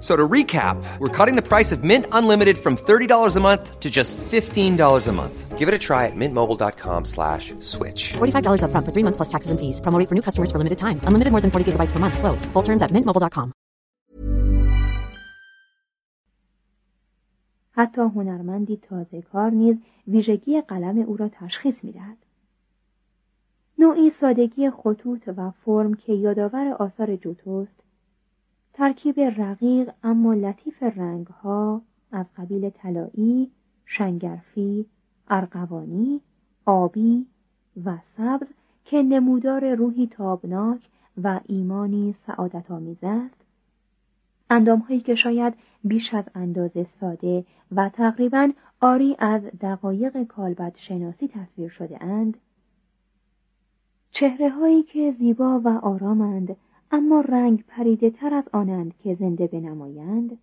So to recap, we're cutting the price of Mint Unlimited from $30 a month to just $15 a month. Give it a try at mintmobile.com slash switch. $45 up front for three months plus taxes and fees. Promo rate for new customers for limited time. Unlimited more than 40 gigabytes per month. Slows. Full terms at mintmobile.com. حتی هنرمندی تازه کار نیز ویژگی قلم او را تشخیص میدهد. نوعی سادگی خطوط و فرم که یادآور آثار جوتوست ترکیب رقیق اما لطیف رنگها از قبیل طلایی، شنگرفی، ارغوانی، آبی و سبز که نمودار روحی تابناک و ایمانی سعادت آمیز است. اندامهایی که شاید بیش از اندازه ساده و تقریبا آری از دقایق کالبد شناسی تصویر شده اند چهره هایی که زیبا و آرامند اما رنگ پریده تر از آنند که زنده بنمایند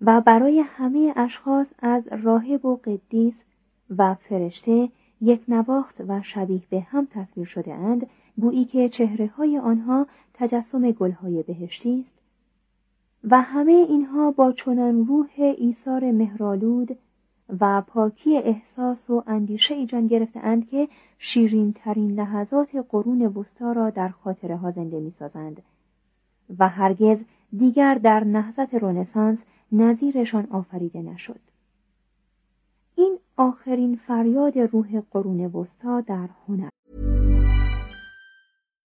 و برای همه اشخاص از راهب و قدیس و فرشته یک نواخت و شبیه به هم تصویر شده اند گویی که چهره های آنها تجسم گلهای بهشتی است و همه اینها با چنان روح ایثار مهرالود و پاکی احساس و اندیشه ای جان گرفته اند که شیرین ترین لحظات قرون وسطا را در خاطره ها زنده می سازند و هرگز دیگر در نهضت رونسانس نظیرشان آفریده نشد. این آخرین فریاد روح قرون وسطا در هنر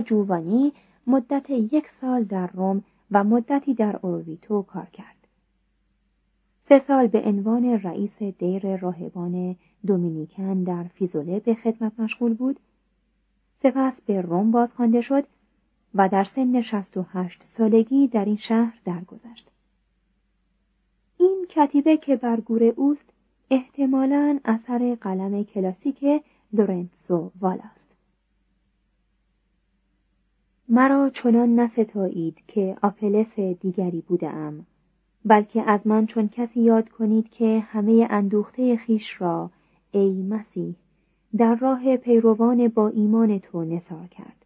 جووانی مدت یک سال در روم و مدتی در اورویتو کار کرد. سه سال به عنوان رئیس دیر راهبان دومینیکن در فیزوله به خدمت مشغول بود. سپس به روم بازخوانده شد و در سن 68 سالگی در این شهر درگذشت. این کتیبه که بر گور اوست احتمالاً اثر قلم کلاسیک لورنسو والاست. مرا چنان نستایید که آپلس دیگری بودم بلکه از من چون کسی یاد کنید که همه اندوخته خیش را ای مسیح در راه پیروان با ایمان تو نثار کرد.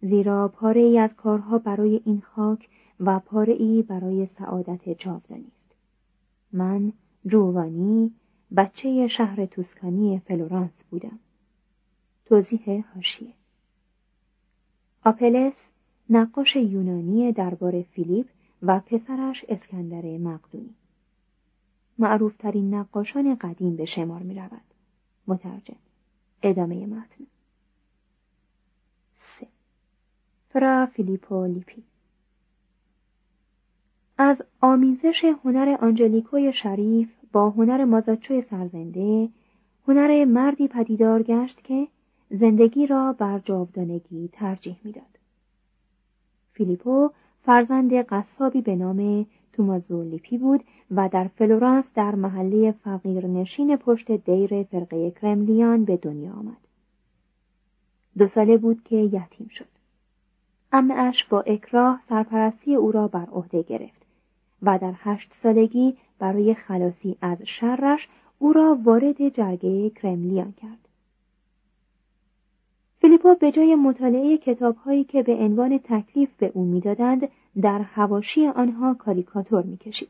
زیرا پاره ای از کارها برای این خاک و پاره ای برای سعادت جاودانی است. من جووانی بچه شهر توسکانی فلورانس بودم. توضیح حاشیه آپلس نقاش یونانی درباره فیلیپ و پسرش اسکندر مقدونی. معروفترین نقاشان قدیم به شمار می رود. مترجم ادامه متن. سه. فرا فیلیپو لیپی. از آمیزش هنر آنجلیکوی شریف با هنر مازاچوی سرزنده هنر مردی پدیدار گشت که زندگی را بر جاودانگی ترجیح می‌داد. فیلیپو فرزند قصابی به نام تومازولیپی بود و در فلورانس در محله فقیر نشین پشت دیر فرقه کرملیان به دنیا آمد. دو ساله بود که یتیم شد. اش با اکراه سرپرستی او را بر عهده گرفت و در هشت سالگی برای خلاصی از شرش او را وارد جرگه کرملیان کرد. فیلیپو به جای مطالعه کتابهایی که به عنوان تکلیف به او می‌دادند در هواشی آنها کاریکاتور می‌کشید.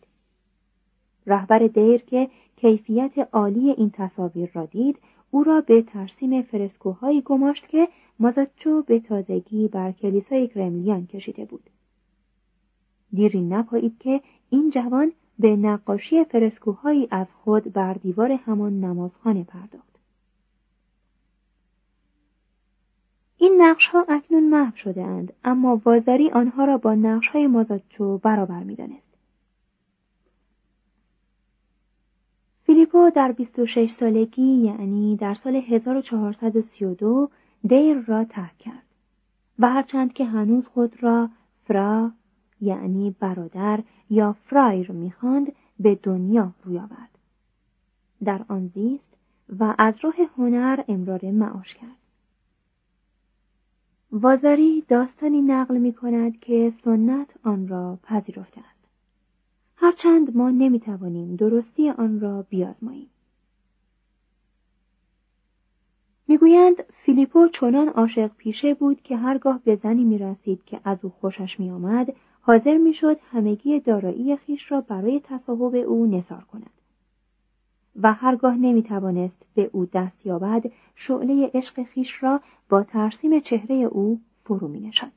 رهبر دیر که کیفیت عالی این تصاویر را دید او را به ترسیم فرسکوهایی گماشت که مازاچو به تازگی بر کلیسای کرملیان کشیده بود. دیری نپایید که این جوان به نقاشی فرسکوهایی از خود بر دیوار همان نمازخانه پرداخت. این نقش ها اکنون محو شده اند اما وازری آنها را با نقش های مازاچو برابر می دانست. فیلیپو در 26 سالگی یعنی در سال 1432 دیر را ترک کرد و هرچند که هنوز خود را فرا یعنی برادر یا فرایر می‌خواند به دنیا روی آورد در آن زیست و از راه هنر امرار معاش کرد وازاری داستانی نقل می کند که سنت آن را پذیرفته است. هرچند ما نمی توانیم درستی آن را بیازماییم. می‌گویند فیلیپو چنان عاشق پیشه بود که هرگاه به زنی می رسید که از او خوشش می آمد حاضر می‌شد همگی دارایی خیش را برای تصاحب او نثار کند. و هرگاه نمی توانست به او دست یابد شعله عشق خیش را با ترسیم چهره او فرو می نشد.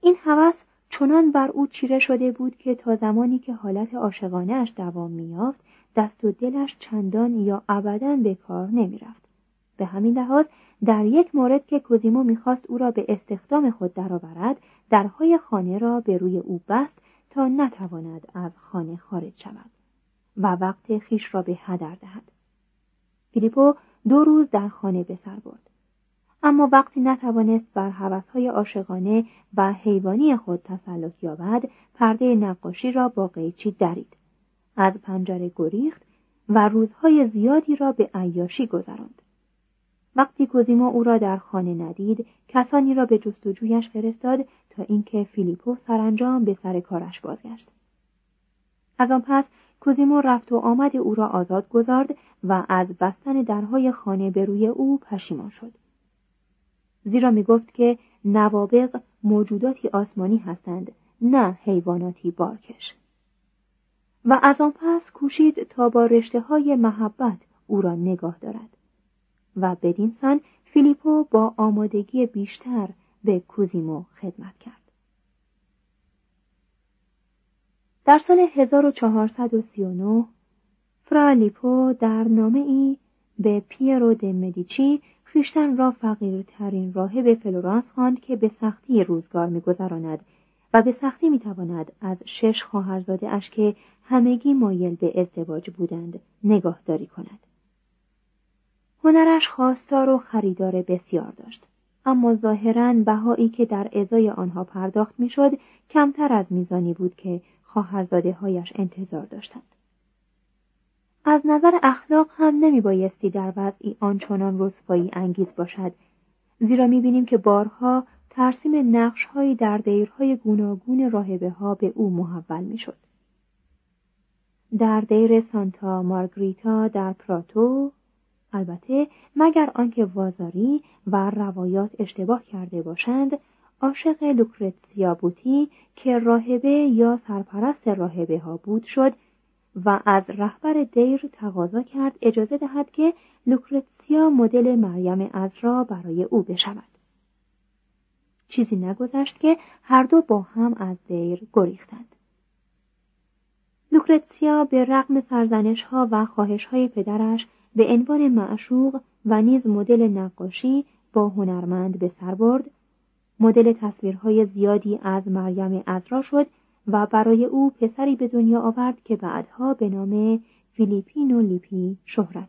این هوس چنان بر او چیره شده بود که تا زمانی که حالت عاشقانهاش دوام مییافت دست و دلش چندان یا ابدا به کار نمی‌رفت به همین لحاظ در یک مورد که کوزیمو می‌خواست او را به استخدام خود درآورد درهای خانه را به روی او بست تا نتواند از خانه خارج شود و وقت خیش را به هدر دهد. فیلیپو دو روز در خانه به سر برد. اما وقتی نتوانست بر حوثهای عاشقانه و حیوانی خود تسلط یابد پرده نقاشی را با قیچی درید. از پنجره گریخت و روزهای زیادی را به عیاشی گذراند. وقتی کوزیمو او را در خانه ندید کسانی را به جستجویش فرستاد تا اینکه فیلیپو سرانجام به سر کارش بازگشت. از آن پس کوزیمو رفت و آمد او را آزاد گذارد و از بستن درهای خانه به روی او پشیمان شد. زیرا می گفت که نوابق موجوداتی آسمانی هستند نه حیواناتی بارکش. و از آن پس کوشید تا با رشته های محبت او را نگاه دارد. و بدین سان فیلیپو با آمادگی بیشتر به کوزیمو خدمت کرد. در سال 1439 فرالیپو در نامه ای به پیرو د مدیچی خیشتن را فقیرترین راهب فلورانس خواند که به سختی روزگار میگذراند و به سختی می‌تواند از شش خواهرزاده اش که همگی مایل به ازدواج بودند نگاهداری کند. هنرش خواستار و خریدار بسیار داشت اما ظاهرا بهایی که در ازای آنها پرداخت می‌شد کمتر از میزانی بود که خواهرزاده هایش انتظار داشتند از نظر اخلاق هم نمی بایستی در وضعی آنچنان رسوایی انگیز باشد زیرا می بینیم که بارها ترسیم نقش هایی در دیرهای گوناگون راهبه ها به او محول می شد. در دیر سانتا مارگریتا در پراتو البته مگر آنکه وازاری و روایات اشتباه کرده باشند عاشق لوکرتسیا بوتی که راهبه یا سرپرست راهبه ها بود شد و از رهبر دیر تقاضا کرد اجازه دهد که لوکرتسیا مدل مریم ازرا برای او بشود. چیزی نگذشت که هر دو با هم از دیر گریختند. لوکرتسیا به رغم سرزنش ها و خواهش های پدرش به عنوان معشوق و نیز مدل نقاشی با هنرمند به سر برد مدل تصویرهای زیادی از مریم ازرا شد و برای او پسری به دنیا آورد که بعدها به نام فیلیپینو لیپی شهرت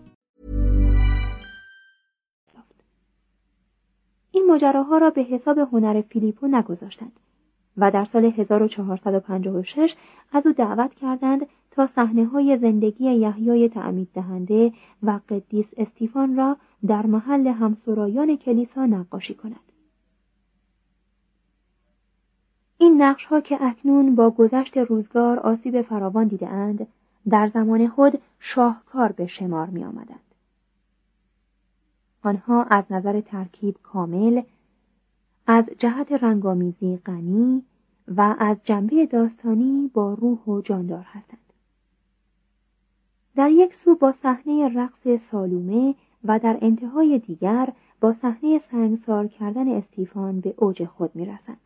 این ماجراها را به حساب هنر فیلیپو نگذاشتند و در سال 1456 از او دعوت کردند تا صحنه های زندگی یحیای تعمید دهنده و قدیس استیفان را در محل همسرایان کلیسا نقاشی کند. این نقش ها که اکنون با گذشت روزگار آسیب فراوان دیده اند، در زمان خود شاهکار به شمار می آمدند. آنها از نظر ترکیب کامل از جهت رنگامیزی غنی و از جنبه داستانی با روح و جاندار هستند. در یک سو با صحنه رقص سالومه و در انتهای دیگر با صحنه سنگسار کردن استیفان به اوج خود می‌رسند.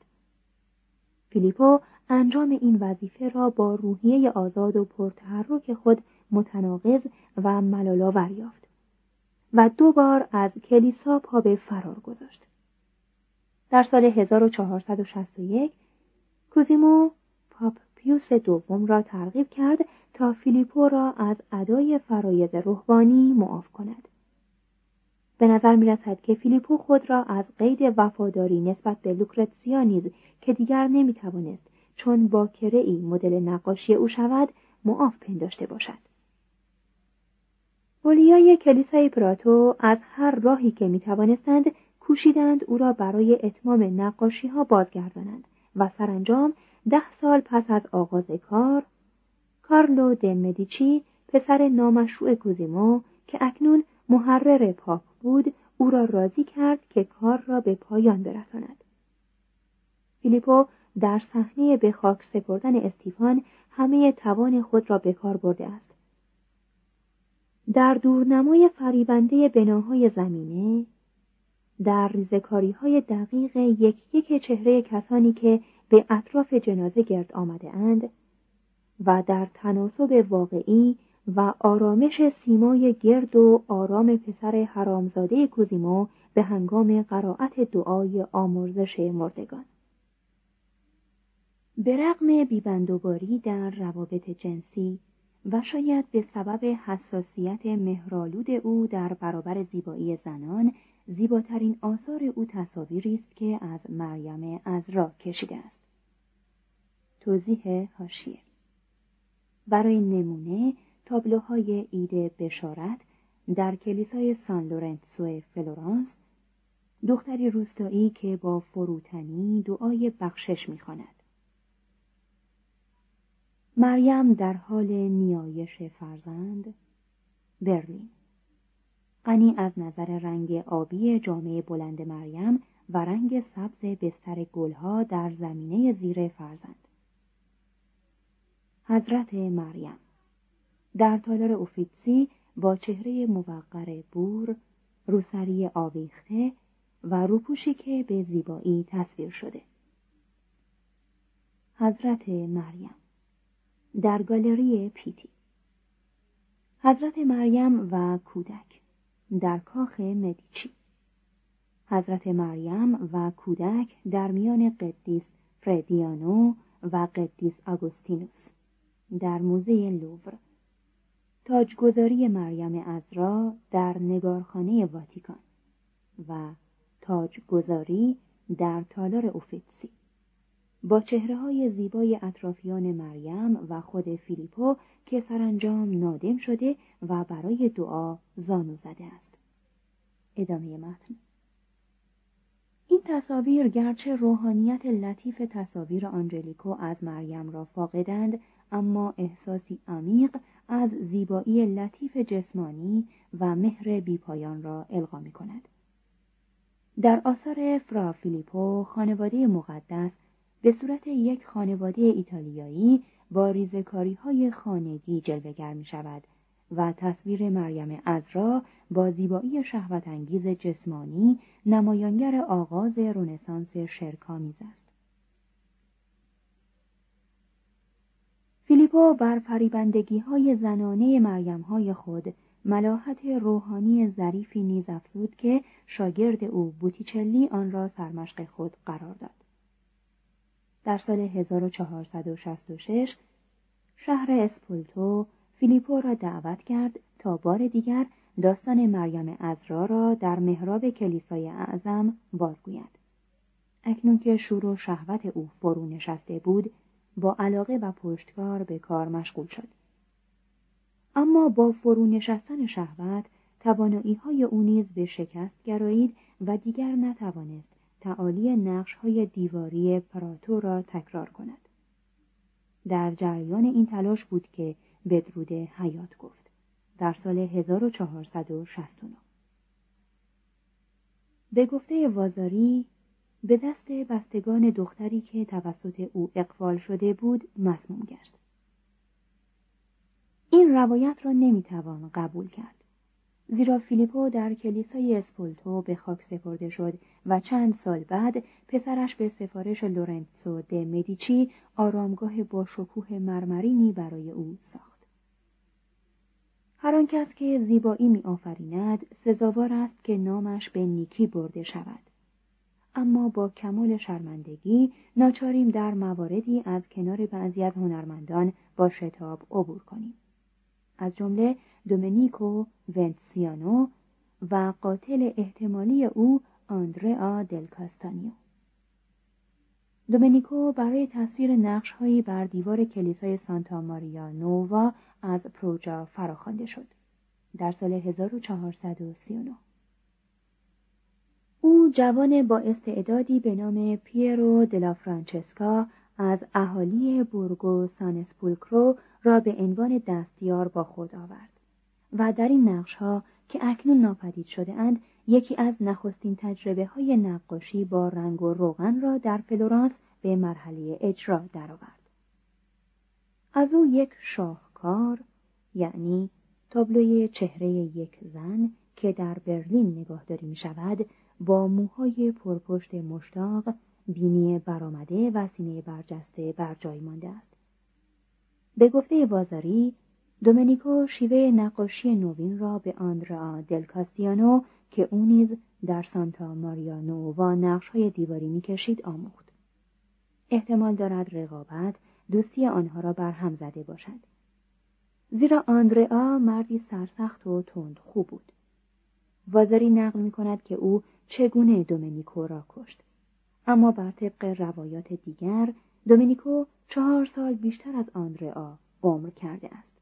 فیلیپو انجام این وظیفه را با روحیه آزاد و پرتحرک خود متناقض و ملالاور یافت و دو بار از کلیسا پا به فرار گذاشت. در سال 1461 کوزیمو پاپ پیوس دوم را ترغیب کرد تا فیلیپو را از ادای فرایز روحانی معاف کند. به نظر می رسد که فیلیپو خود را از قید وفاداری نسبت به لوکرتسیا نیز که دیگر نمی توانست چون با ای مدل نقاشی او شود معاف پنداشته باشد. اولیای کلیسای پراتو از هر راهی که می توانستند کوشیدند او را برای اتمام نقاشی ها بازگردانند و سرانجام ده سال پس از آغاز کار کارلو د مدیچی پسر نامشروع کوزیمو که اکنون محرر پاپ بود او را راضی کرد که کار را به پایان برساند. فیلیپو در صحنه به خاک سپردن استیفان همه توان خود را به کار برده است. در دورنمای فریبنده بناهای زمینه در ریزکاری های دقیق یک یک چهره کسانی که به اطراف جنازه گرد آمده اند و در تناسب واقعی و آرامش سیمای گرد و آرام پسر حرامزاده کوزیمو به هنگام قرائت دعای آمرزش مردگان. به رغم بیبندوباری در روابط جنسی و شاید به سبب حساسیت مهرالود او در برابر زیبایی زنان زیباترین آثار او تصاویری است که از مریم از را کشیده است توضیح هاشیه برای نمونه تابلوهای ایده بشارت در کلیسای سان لورنسو فلورانس دختری روستایی که با فروتنی دعای بخشش می‌خواند. مریم در حال نیایش فرزند برلین. غنی از نظر رنگ آبی جامعه بلند مریم و رنگ سبز بستر گلها در زمینه زیر فرزند. حضرت مریم. در تالار اوفیتسی با چهره موقر بور روسری آویخته و روپوشی که به زیبایی تصویر شده. حضرت مریم. در گالری پیتی. حضرت مریم و کودک در کاخ مدیچی. حضرت مریم و کودک در میان قدیس فردیانو و قدیس آگوستینوس در موزه لوور. تاجگذاری مریم ازرا در نگارخانه واتیکان و تاجگذاری در تالار اوفیتسی. با چهره های زیبای اطرافیان مریم و خود فیلیپو که سرانجام نادم شده و برای دعا زانو زده است. ادامه متن این تصاویر گرچه روحانیت لطیف تصاویر آنجلیکو از مریم را فاقدند اما احساسی عمیق از زیبایی لطیف جسمانی و مهر بیپایان را القا می کند. در آثار فرا فیلیپو خانواده مقدس به صورت یک خانواده ایتالیایی با ریزکاری های خانگی جلوگر می شود و تصویر مریم ازرا با زیبایی شهوت انگیز جسمانی نمایانگر آغاز رونسانس شرکامیز است. فیلیپو بر فریبندگی های زنانه مریم های خود ملاحت روحانی ظریفی نیز افزود که شاگرد او بوتیچلی آن را سرمشق خود قرار داد. در سال 1466 شهر اسپولتو فیلیپو را دعوت کرد تا بار دیگر داستان مریم ازرا را در محراب کلیسای اعظم بازگوید. اکنون که شور و شهوت او فرو نشسته بود با علاقه و پشتکار به کار مشغول شد. اما با فرو نشستن شهوت توانایی های او نیز به شکست گرایید و دیگر نتوانست تعالی نقش های دیواری پراتو را تکرار کند. در جریان این تلاش بود که بدرود حیات گفت. در سال 1469 به گفته وازاری به دست بستگان دختری که توسط او اقفال شده بود مسموم گشت. این روایت را نمی‌توان قبول کرد. زیرا فیلیپو در کلیسای اسپولتو به خاک سپرده شد و چند سال بعد پسرش به سفارش لورنسو د مدیچی آرامگاه با شکوه مرمرینی برای او ساخت. هر آن کس که زیبایی می آفریند سزاوار است که نامش به نیکی برده شود. اما با کمال شرمندگی ناچاریم در مواردی از کنار بعضی از هنرمندان با شتاب عبور کنیم. از جمله دومنیکو ونتسیانو و قاتل احتمالی او آندرا دل کاستانیو. دومنیکو برای تصویر نقشهایی بر دیوار کلیسای سانتا ماریا نووا از پروجا فراخوانده شد در سال 1439 او جوان با استعدادی به نام پیرو دلا فرانچسکا از اهالی بورگو سانسپولکرو را به عنوان دستیار با خود آورد. و در این نقش ها که اکنون ناپدید شده اند یکی از نخستین تجربه های نقاشی با رنگ و روغن را در فلورانس به مرحله اجرا درآورد. از او یک شاهکار یعنی تابلوی چهره یک زن که در برلین نگاهداری می شود با موهای پرپشت مشتاق بینی برآمده و سینه برجسته بر جای مانده است به گفته وازاری دومنیکو شیوه نقاشی نوین را به آندرا دل کاستیانو که او نیز در سانتا ماریا نووا نقش های دیواری می‌کشید آموخت. احتمال دارد رقابت دوستی آنها را بر هم زده باشد. زیرا آندرا مردی سرسخت و تند خوب بود. وازاری نقل می کند که او چگونه دومنیکو را کشت. اما بر طبق روایات دیگر دومینیکو چهار سال بیشتر از آندرا عمر کرده است.